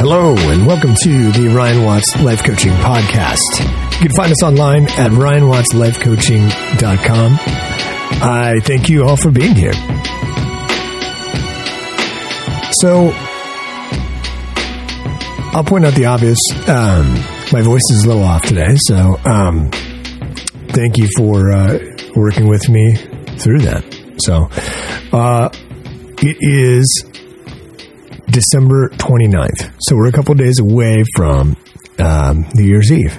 Hello, and welcome to the Ryan Watts Life Coaching Podcast. You can find us online at ryanwattslifecoaching.com. I thank you all for being here. So, I'll point out the obvious. Um, my voice is a little off today, so um, thank you for uh, working with me through that. So, uh, it is December 29th. So we're a couple days away from um, New Year's Eve.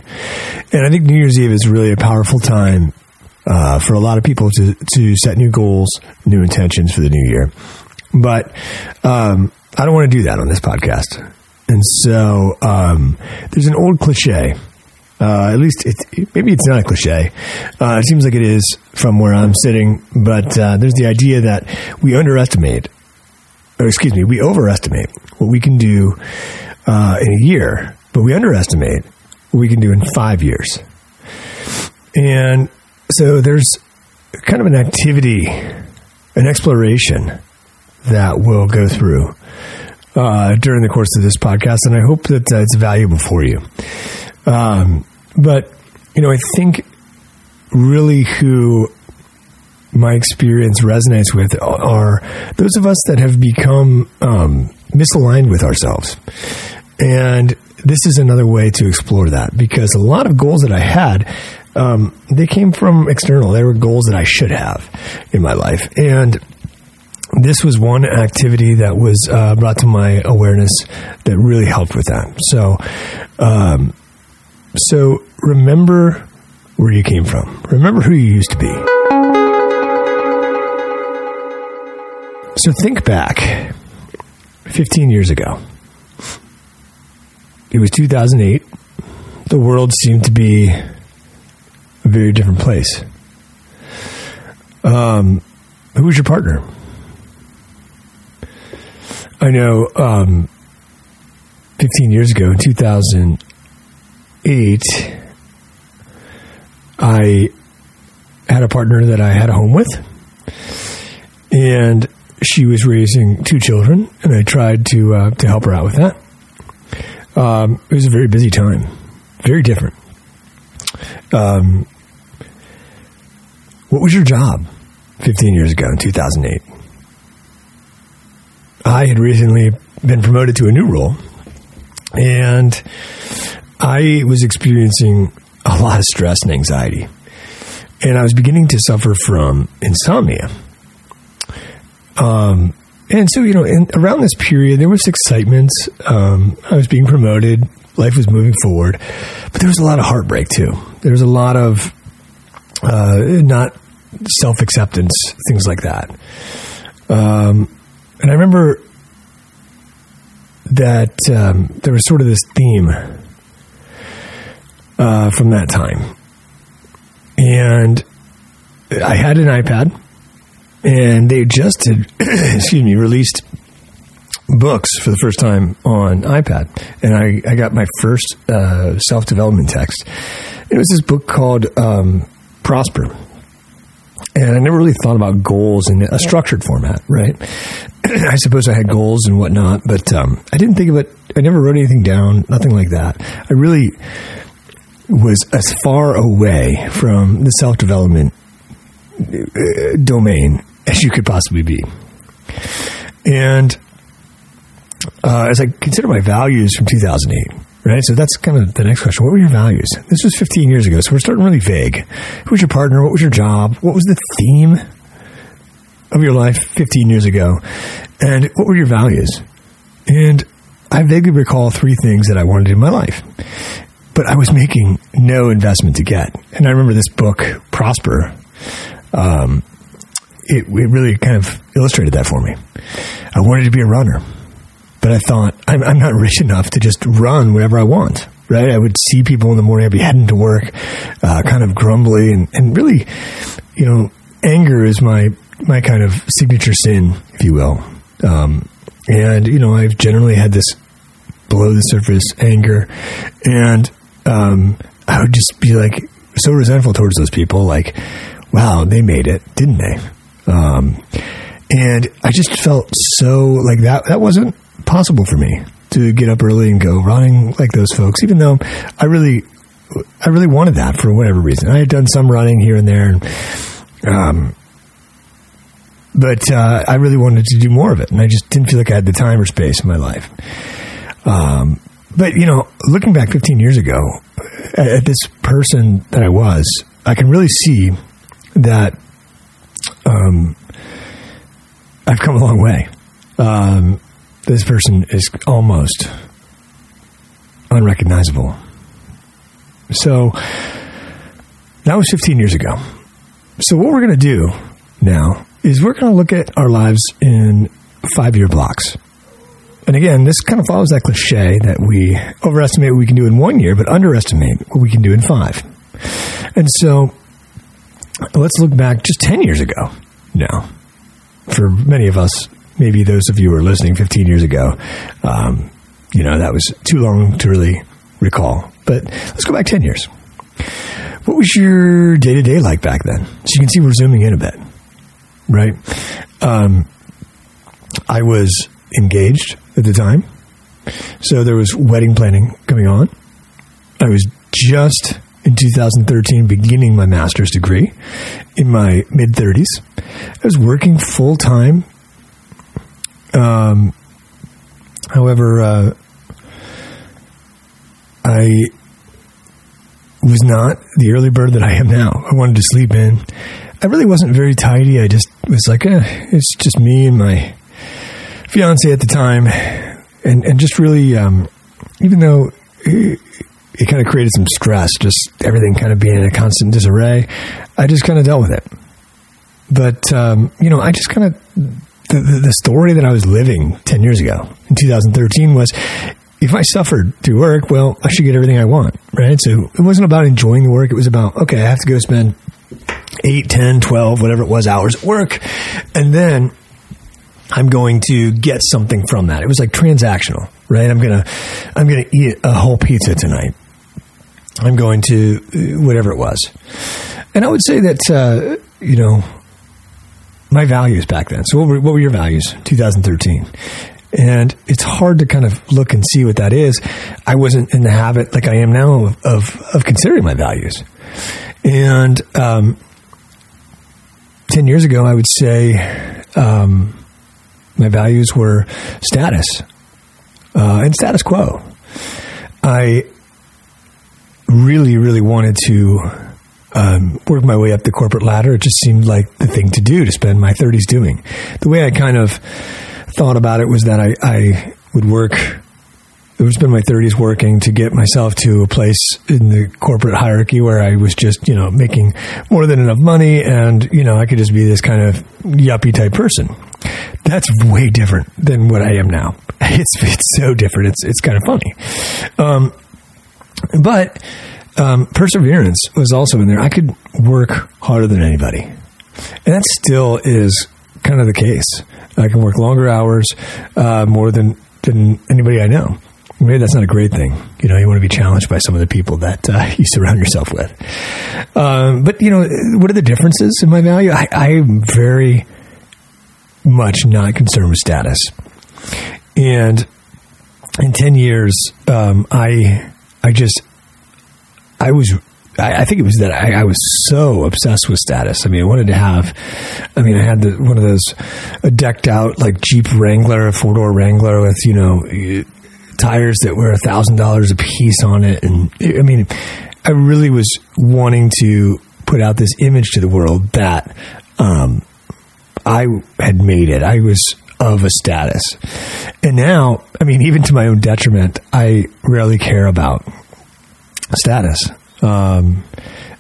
And I think New Year's Eve is really a powerful time uh, for a lot of people to, to set new goals, new intentions for the new year. But um, I don't want to do that on this podcast. And so um, there's an old cliche. Uh, at least it, maybe it's not a cliche. Uh, it seems like it is from where I'm sitting, but uh, there's the idea that we underestimate or excuse me, we overestimate what we can do uh, in a year, but we underestimate what we can do in five years. And so there's kind of an activity, an exploration that we'll go through uh, during the course of this podcast, and I hope that uh, it's valuable for you. Um, but, you know, I think really who my experience resonates with are those of us that have become um, misaligned with ourselves. And this is another way to explore that because a lot of goals that I had, um, they came from external. They were goals that I should have in my life. And this was one activity that was uh, brought to my awareness that really helped with that. So, um, so remember where you came from. Remember who you used to be. So think back 15 years ago. It was 2008. The world seemed to be a very different place. Um, who was your partner? I know um, 15 years ago, in 2008, I had a partner that I had a home with. And she was raising two children, and I tried to uh, to help her out with that. Um, it was a very busy time, very different. Um, what was your job 15 years ago in 2008? I had recently been promoted to a new role, and I was experiencing a lot of stress and anxiety. And I was beginning to suffer from insomnia. Um, and so, you know, in, around this period, there was excitement. Um, I was being promoted. Life was moving forward. But there was a lot of heartbreak, too. There was a lot of uh, not self acceptance, things like that. Um, and I remember that um, there was sort of this theme uh, from that time. And I had an iPad and they just had, excuse me, released books for the first time on iPad, and I, I got my first uh, self development text. It was this book called um, Prosper. And I never really thought about goals in a structured format, right? I suppose I had goals and whatnot, but um, I didn't think of it. I never wrote anything down, nothing like that. I really was as far away from the self development domain as you could possibly be. And uh, as I consider my values from 2008, right? So that's kind of the next question. What were your values? This was 15 years ago, so we're starting really vague. Who was your partner? What was your job? What was the theme of your life 15 years ago? And what were your values? And I vaguely recall three things that I wanted in my life, but I was making no investment to get. And I remember this book, Prosper. Um, it, it really kind of illustrated that for me. I wanted to be a runner, but I thought I'm, I'm not rich enough to just run whenever I want. Right? I would see people in the morning. I'd be heading to work, uh, kind of grumbly, and, and really, you know, anger is my my kind of signature sin, if you will. Um, and you know, I've generally had this below the surface anger, and um, I would just be like so resentful towards those people. Like, wow, they made it, didn't they? Um, and I just felt so like that, that wasn't possible for me. to get up early and go running like those folks, even though I really, I really wanted that for whatever reason. I had done some running here and there, um, but uh, I really wanted to do more of it, and I just didn't feel like I had the time or space in my life. Um, but you know, looking back 15 years ago, at, at this person that I was, I can really see that um, I've come a long way. Um, this person is almost unrecognizable. So that was 15 years ago. So what we're going to do now is we're going to look at our lives in five year blocks. And again, this kind of follows that cliche that we overestimate what we can do in one year, but underestimate what we can do in five. And so let's look back just 10 years ago now. For many of us, maybe those of you who are listening 15 years ago, um, you know, that was too long to really recall. But let's go back 10 years. What was your day to day like back then? So you can see we're zooming in a bit, right? Um, I was engaged at the time. So there was wedding planning going on. I was just in 2013 beginning my master's degree in my mid 30s. I was working full time. Um, however, uh, I was not the early bird that I am now. I wanted to sleep in. I really wasn't very tidy. I just was like, eh, it's just me and my fiance at the time, and and just really, um, even though it, kind of created some stress, just everything kind of being in a constant disarray, I just kind of dealt with it. But um, you know, I just kind of the, the, the story that I was living ten years ago in 2013 was. If I suffered through work, well, I should get everything I want, right? So it wasn't about enjoying the work. It was about, okay, I have to go spend 8, 10, 12, whatever it was hours at work. And then I'm going to get something from that. It was like transactional, right? I'm gonna I'm gonna eat a whole pizza tonight. I'm going to uh, whatever it was, and I would say that uh, you know my values back then. So what were, what were your values? 2013. And it's hard to kind of look and see what that is. I wasn't in the habit, like I am now, of of, of considering my values. And um, ten years ago, I would say um, my values were status uh, and status quo. I really, really wanted to um, work my way up the corporate ladder. It just seemed like the thing to do to spend my 30s doing. The way I kind of thought about it was that I, I would work I was been my 30s working to get myself to a place in the corporate hierarchy where I was just, you know, making more than enough money and, you know, I could just be this kind of yuppie type person. That's way different than what I am now. It's, it's so different. It's, it's kind of funny. Um, but, um, perseverance was also in there. I could work harder than anybody. And that still is kind of the case. I can work longer hours, uh, more than, than anybody I know maybe that's not a great thing. You know, you want to be challenged by some of the people that uh, you surround yourself with. Um, but you know, what are the differences in my value? I, I am very much not concerned with status, and in ten years, um, I I just I was I, think it was that I, I, was so obsessed with status. I mean, I wanted to have. I mean, I had the, one of those decked out like Jeep Wrangler, a four door Wrangler with you know tires that were a thousand dollars a piece on it, and I mean, I really was wanting to put out this image to the world that um, I had made it. I was of a status, and now, I mean, even to my own detriment, I rarely care about status, um,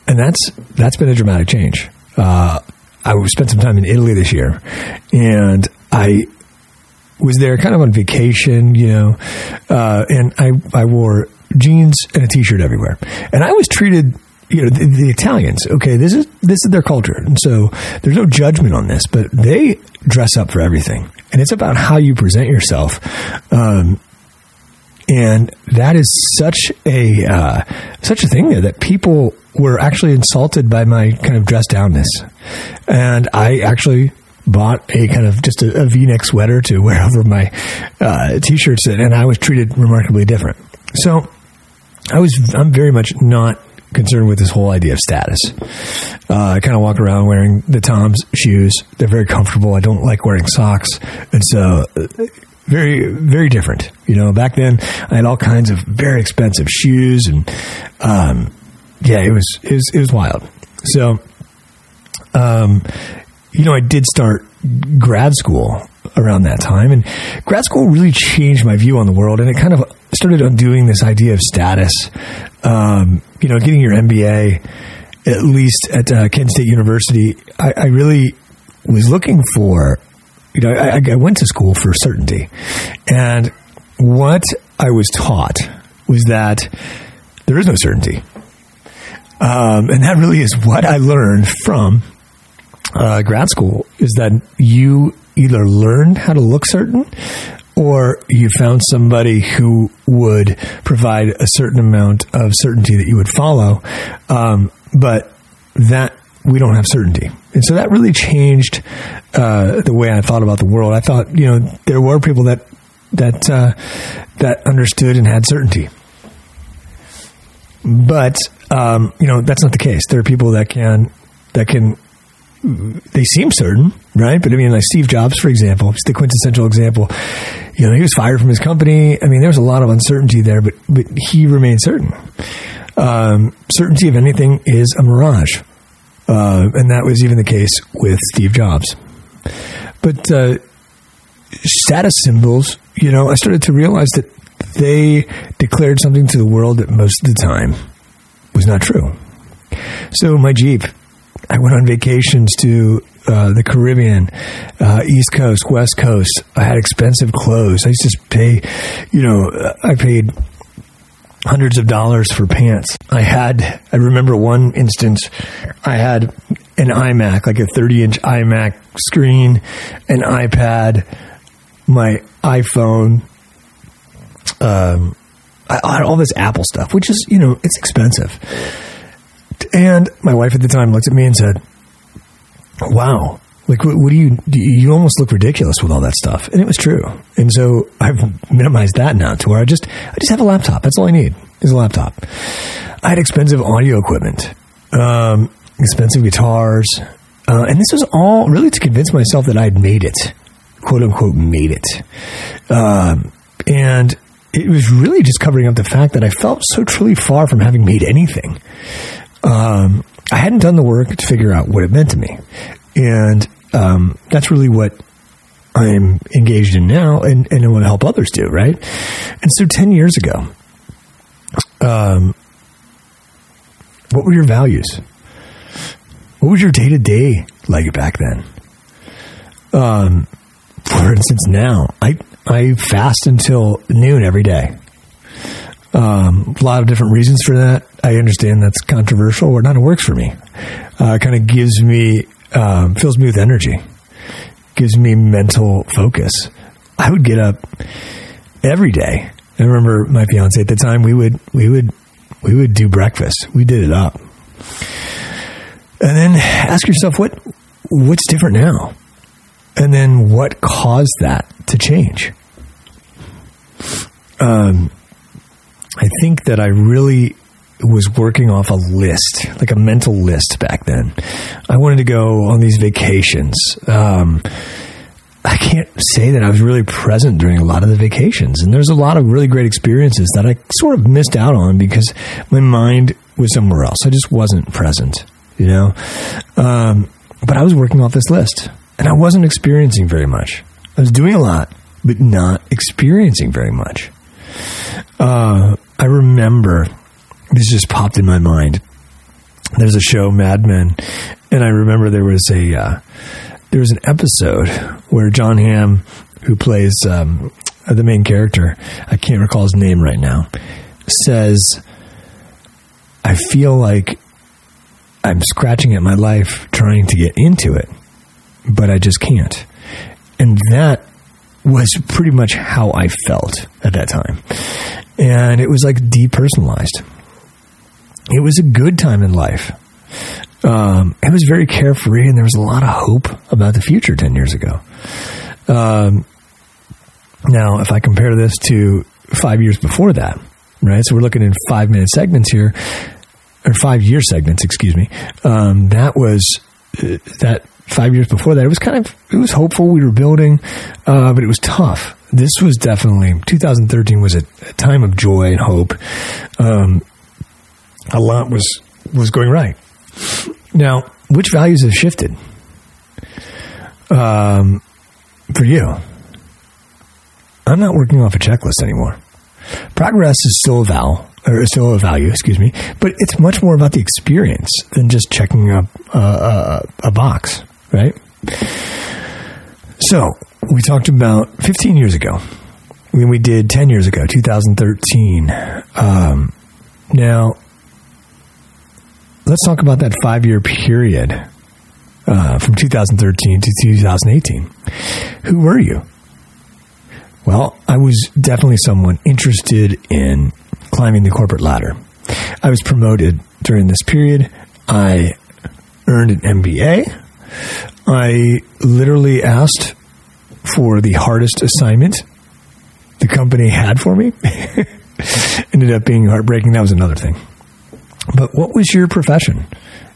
and that's that's been a dramatic change. Uh, I spent some time in Italy this year, and I was there kind of on vacation, you know, uh, and I, I wore jeans and a t-shirt everywhere. And I was treated, you know, the, the, Italians, okay, this is, this is their culture. And so there's no judgment on this, but they dress up for everything. And it's about how you present yourself. Um, and that is such a, uh, such a thing there that people were actually insulted by my kind of dress downness. And I actually bought a kind of just a a V-neck sweater to wear over my uh, t-shirts, and I was treated remarkably different. So I was I'm very much not concerned with this whole idea of status. Uh, I kind of walk around wearing the TOMS shoes. They're very comfortable. I don't like wearing socks, and so uh, very very different. You know, back then I had all kinds of very expensive shoes, and um, yeah, it was it was it was wild. So, um, you know, I did start grad school around that time, and grad school really changed my view on the world, and it kind of started undoing this idea of status. Um, you know, getting your MBA, at least at uh, Kent State University, I, I really was looking for. You know, I, I went to school for certainty, and what I was taught was that there is no certainty. Um, and that really is what I learned from uh, grad school is that you either learned how to look certain or you found somebody who would provide a certain amount of certainty that you would follow. Um, but that we don't have certainty. And so that really changed uh, the way I thought about the world. I thought, you know, there were people that that uh, that understood and had certainty. But um, you know that's not the case. There are people that can that can they seem certain, right? But I mean, like Steve Jobs, for example, it's the quintessential example. You know, he was fired from his company. I mean, there was a lot of uncertainty there, but but he remained certain. Um, certainty of anything is a mirage, uh, and that was even the case with Steve Jobs. But uh, status symbols, you know, I started to realize that they declared something to the world that most of the time was not true. So my Jeep, I went on vacations to uh, the Caribbean, uh, East Coast, West Coast. I had expensive clothes. I used to pay, you know, I paid hundreds of dollars for pants. I had, I remember one instance, I had an iMac, like a 30 inch iMac screen, an iPad, my iPhone, um, all this Apple stuff, which is, you know, it's expensive. And my wife at the time looked at me and said, wow, like, what, what do you, you almost look ridiculous with all that stuff. And it was true. And so I've minimized that now to where I just, I just have a laptop. That's all I need is a laptop. I had expensive audio equipment, um, expensive guitars. Uh, and this was all really to convince myself that I'd made it, quote unquote, made it. Um, and it was really just covering up the fact that I felt so truly far from having made anything. Um, I hadn't done the work to figure out what it meant to me. And um, that's really what I'm engaged in now and, and I want to help others do, right? And so 10 years ago, um, what were your values? What was your day to day like back then? Um, for instance, now I I fast until noon every day. Um, a lot of different reasons for that. I understand that's controversial, or not. It works for me. Uh, kind of gives me um, fills me with energy, gives me mental focus. I would get up every day. I remember my fiance at the time. We would we would we would do breakfast. We did it up, and then ask yourself what what's different now, and then what caused that to change. Um, I think that I really was working off a list, like a mental list back then. I wanted to go on these vacations. Um, I can't say that I was really present during a lot of the vacations. And there's a lot of really great experiences that I sort of missed out on because my mind was somewhere else. I just wasn't present, you know? Um, but I was working off this list and I wasn't experiencing very much. I was doing a lot, but not experiencing very much. Uh, I remember this just popped in my mind. There's a show, Mad Men, and I remember there was a uh, there was an episode where Jon Hamm, who plays um, the main character, I can't recall his name right now, says, "I feel like I'm scratching at my life trying to get into it, but I just can't," and that was pretty much how I felt at that time. And it was like depersonalized. It was a good time in life. Um, it was very carefree, and there was a lot of hope about the future ten years ago. Um, now, if I compare this to five years before that, right? So we're looking in five minute segments here, or five year segments, excuse me. Um, that was uh, that five years before that. It was kind of it was hopeful. We were building, uh, but it was tough. This was definitely 2013 was a, a time of joy and hope. Um, a lot was was going right. Now, which values have shifted um, for you? I'm not working off a checklist anymore. Progress is still a val or still a value, excuse me, but it's much more about the experience than just checking a, a, a box, right? So we talked about 15 years ago. When we did 10 years ago, 2013. Um, now, let's talk about that five year period uh, from 2013 to 2018. Who were you? Well, I was definitely someone interested in climbing the corporate ladder. I was promoted during this period. I earned an MBA. I literally asked for the hardest assignment the company had for me. Ended up being heartbreaking. That was another thing. But what was your profession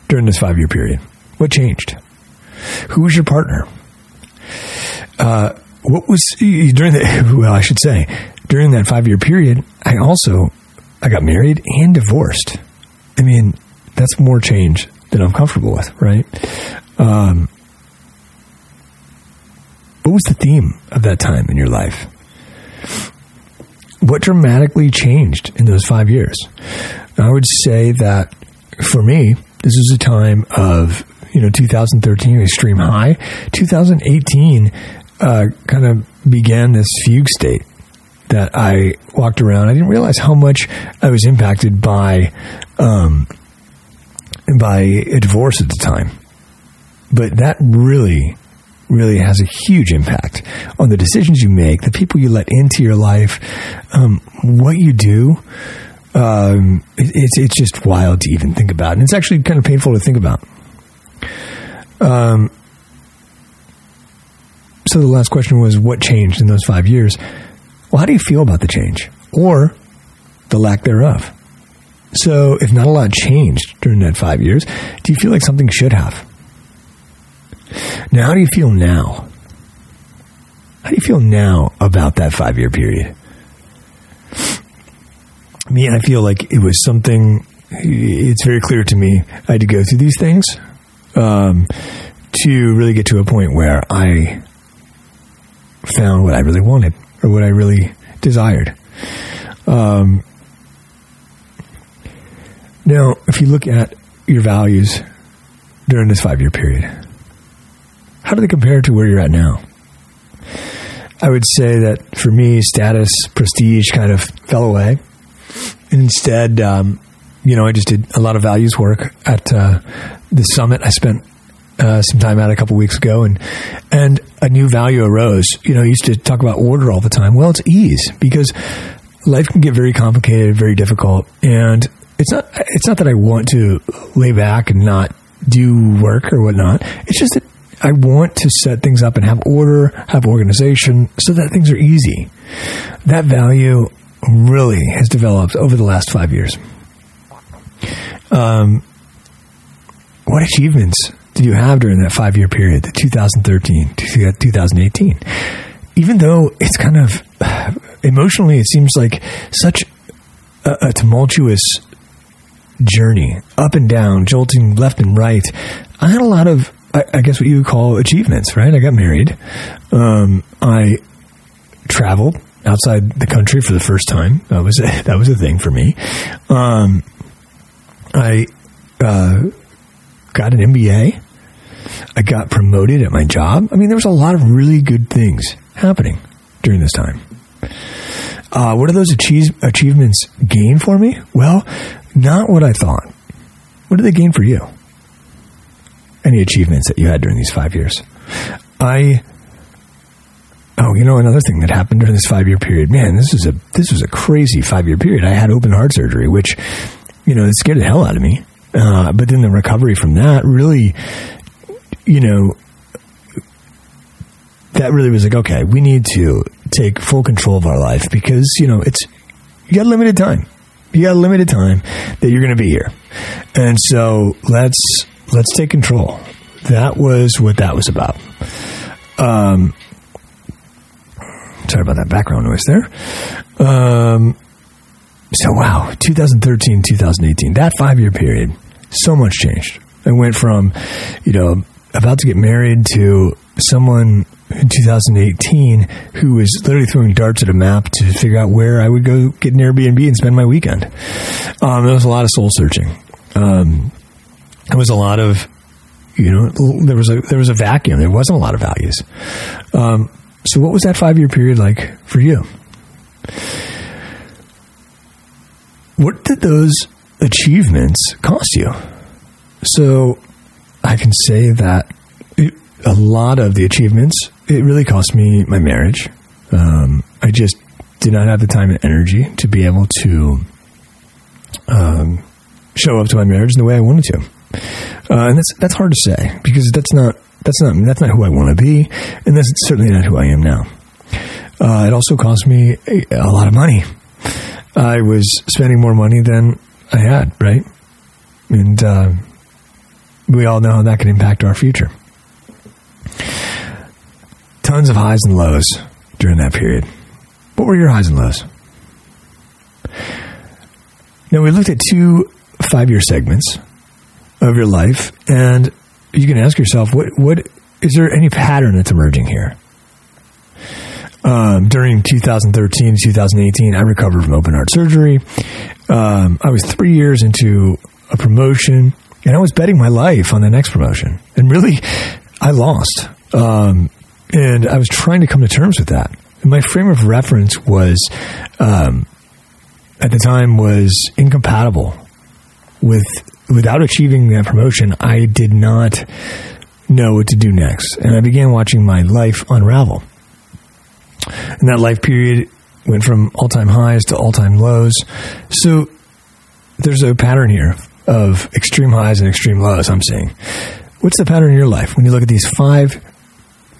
during this five year period? What changed? Who was your partner? Uh, what was during the well i should say during that five year period i also i got married and divorced i mean that's more change than i'm comfortable with right um, what was the theme of that time in your life what dramatically changed in those five years i would say that for me this is a time of you know 2013 extreme high 2018 uh, kind of began this fugue state that I walked around. I didn't realize how much I was impacted by um, by a divorce at the time, but that really, really has a huge impact on the decisions you make, the people you let into your life, um, what you do. Um, it, it's it's just wild to even think about, and it's actually kind of painful to think about. Um, so the last question was what changed in those five years? Well, how do you feel about the change or the lack thereof? So, if not a lot changed during that five years, do you feel like something should have? Now, how do you feel now? How do you feel now about that five year period? Me, I feel like it was something, it's very clear to me I had to go through these things um, to really get to a point where I found what I really wanted or what I really desired. Um, now, if you look at your values during this five year period, how do they compare to where you're at now? I would say that for me, status, prestige kind of fell away. Instead, um, you know, I just did a lot of values work at uh, the summit. I spent uh, some time out a couple weeks ago, and and a new value arose. You know, I used to talk about order all the time. Well, it's ease because life can get very complicated, very difficult, and it's not. It's not that I want to lay back and not do work or whatnot. It's just that I want to set things up and have order, have organization, so that things are easy. That value really has developed over the last five years. Um, what achievements did you have during that five year period, the 2013 to 2018? Even though it's kind of emotionally, it seems like such a, a tumultuous journey, up and down, jolting left and right. I had a lot of, I, I guess, what you would call achievements. Right? I got married. Um, I traveled outside the country for the first time. That was a, that was a thing for me. Um, I uh, got an MBA. I got promoted at my job. I mean, there was a lot of really good things happening during this time. Uh, what do those achieve- achievements gain for me? Well, not what I thought. What did they gain for you? Any achievements that you had during these five years? I. Oh, you know another thing that happened during this five year period. Man, this is a this was a crazy five year period. I had open heart surgery, which you know it scared the hell out of me. Uh, but then the recovery from that really, you know, that really was like, okay, we need to take full control of our life because, you know, it's, you got limited time. You got limited time that you're going to be here. And so let's, let's take control. That was what that was about. Um, sorry about that background noise there. Um, so wow, 2013, 2018, that five year period, so much changed. I went from, you know, about to get married to someone in 2018 who was literally throwing darts at a map to figure out where I would go get an Airbnb and spend my weekend. Um, there was a lot of soul searching. Um, there was a lot of, you know, there was a there was a vacuum. There wasn't a lot of values. Um, so, what was that five year period like for you? What did those achievements cost you? So, I can say that it, a lot of the achievements, it really cost me my marriage. Um, I just did not have the time and energy to be able to um, show up to my marriage in the way I wanted to. Uh, and that's that's hard to say because that's not that's not that's not who I want to be, and that's certainly not who I am now. Uh, it also cost me a, a, lot of money. I was spending more money than I had, right? And uh, we all know how that can impact our future. Tons of highs and lows during that period. What were your highs and lows? Now, we looked at two five year segments of your life, and you can ask yourself, what, what is there any pattern that's emerging here? Um, during 2013 2018, I recovered from open heart surgery. Um, I was three years into a promotion, and I was betting my life on the next promotion. And really, I lost. Um, and I was trying to come to terms with that. And my frame of reference was, um, at the time, was incompatible with without achieving that promotion, I did not know what to do next. And I began watching my life unravel. And that life period went from all time highs to all time lows. So there's a pattern here of extreme highs and extreme lows, I'm saying. What's the pattern in your life when you look at these five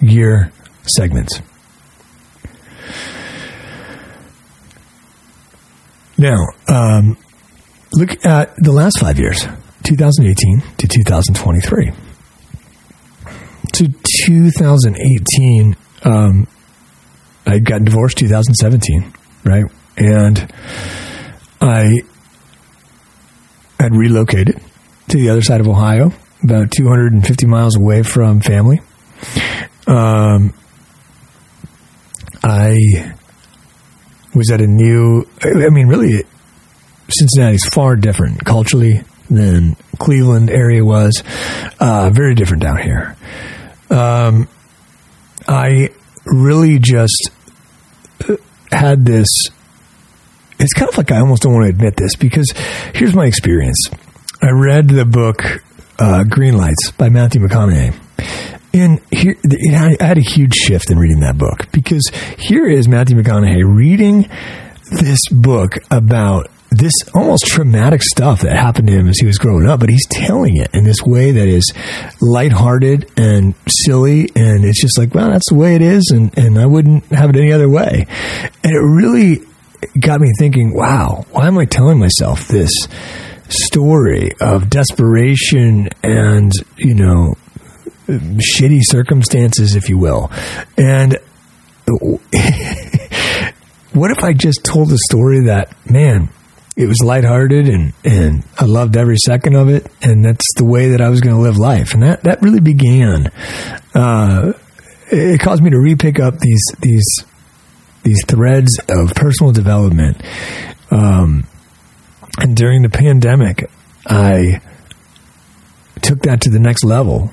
year segments? Now, um, look at the last five years 2018 to 2023. To 2018, um, I got divorced 2017, right? And I had relocated to the other side of Ohio, about 250 miles away from family. Um, I was at a new, I mean, really, Cincinnati's far different culturally than Cleveland area was. Uh, very different down here. Um, I really just uh, had this. It's kind of like I almost don't want to admit this because here's my experience. I read the book uh, Green Lights by Matthew McConaughey. And here, I had a huge shift in reading that book because here is Matthew McConaughey reading this book about this almost traumatic stuff that happened to him as he was growing up, but he's telling it in this way that is lighthearted and silly. And it's just like, well, that's the way it is. And, and I wouldn't have it any other way. And it really got me thinking, wow, why am I telling myself this story of desperation and, you know, shitty circumstances, if you will? And what if I just told a story that, man, it was lighthearted and, and I loved every second of it. And that's the way that I was going to live life. And that, that really began, uh, it caused me to repick up these, these, these threads of personal development. Um, and during the pandemic, I took that to the next level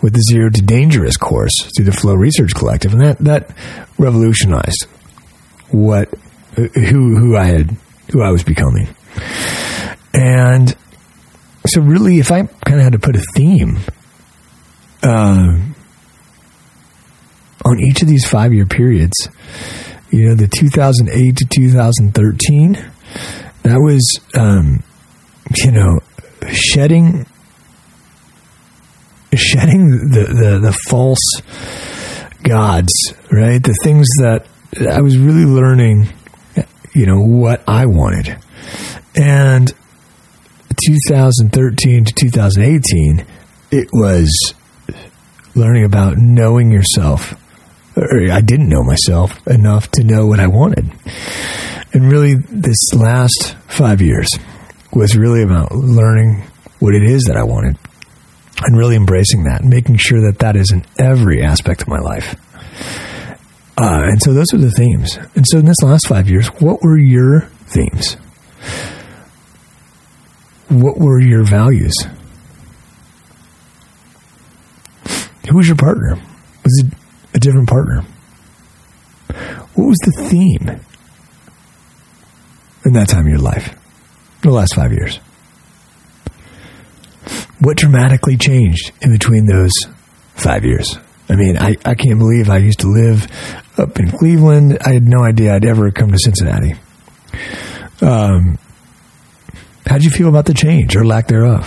with the zero to dangerous course through the Flow Research Collective. And that, that revolutionized what, who, who I had who I was becoming. And so, really, if I kind of had to put a theme uh, on each of these five year periods, you know, the 2008 to 2013, that was, um, you know, shedding shedding the, the, the false gods, right? The things that I was really learning, you know, what I wanted. And 2013 to 2018, it was learning about knowing yourself. I didn't know myself enough to know what I wanted. And really, this last five years was really about learning what it is that I wanted and really embracing that and making sure that that is in every aspect of my life. Uh, and so those are the themes. And so in this last five years, what were your themes? What were your values? Who was your partner? Was it a different partner? What was the theme in that time of your life? The last five years. What dramatically changed in between those five years? I mean, I, I can't believe I used to live up in Cleveland. I had no idea I'd ever come to Cincinnati. Um, how'd you feel about the change or lack thereof?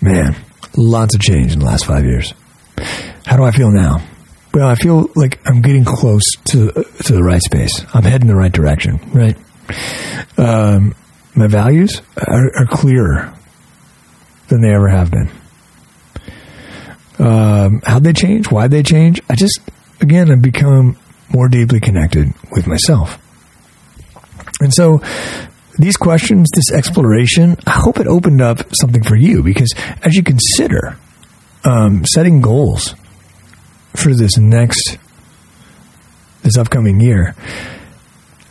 Man, lots of change in the last five years. How do I feel now? Well, I feel like I'm getting close to to the right space. I'm heading the right direction. Right. Um, my values are, are, clearer than they ever have been. Um, how'd they change? Why'd they change? I just, again, I've become more deeply connected with myself. And so these questions, this exploration, I hope it opened up something for you because as you consider um, setting goals for this next, this upcoming year,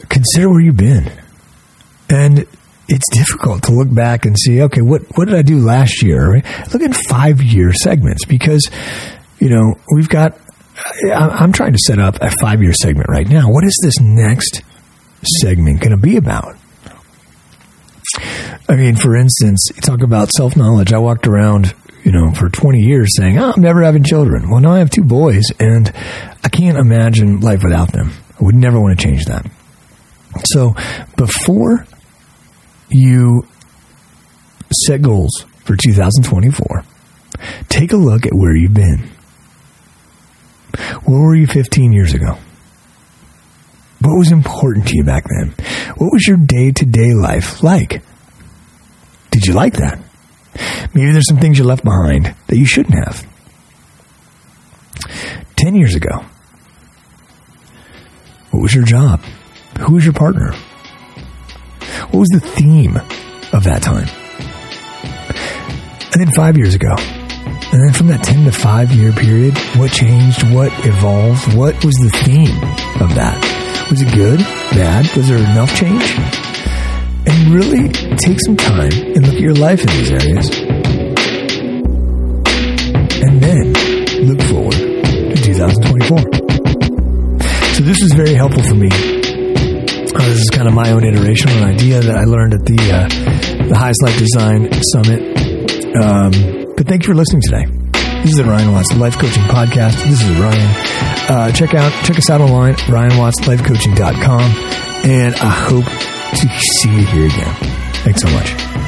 consider where you've been. And it's difficult to look back and see, okay, what, what did I do last year? Look at five year segments because, you know, we've got, I'm trying to set up a five year segment right now. What is this next segment going to be about? I mean, for instance, you talk about self knowledge. I walked around, you know, for 20 years saying, oh, I'm never having children. Well, now I have two boys and I can't imagine life without them. I would never want to change that. So before you set goals for 2024, take a look at where you've been. Where were you 15 years ago? What was important to you back then? What was your day to day life like? Did you like that? Maybe there's some things you left behind that you shouldn't have. 10 years ago, what was your job? Who was your partner? What was the theme of that time? And then five years ago, and then from that 10 to 5 year period, what changed? What evolved? What was the theme of that? Was it good? Bad? Was there enough change? And really take some time and look at your life in these areas. And then look forward to 2024. So this was very helpful for me this is kind of my own iteration of an idea that I learned at the uh, the Highest Life Design Summit. Um, but thank you for listening today. This is the Ryan Watts Life Coaching Podcast. This is Ryan. Uh, check out check us out online, ryanwattslifecoaching.com. And I hope to see you here again. Thanks so much.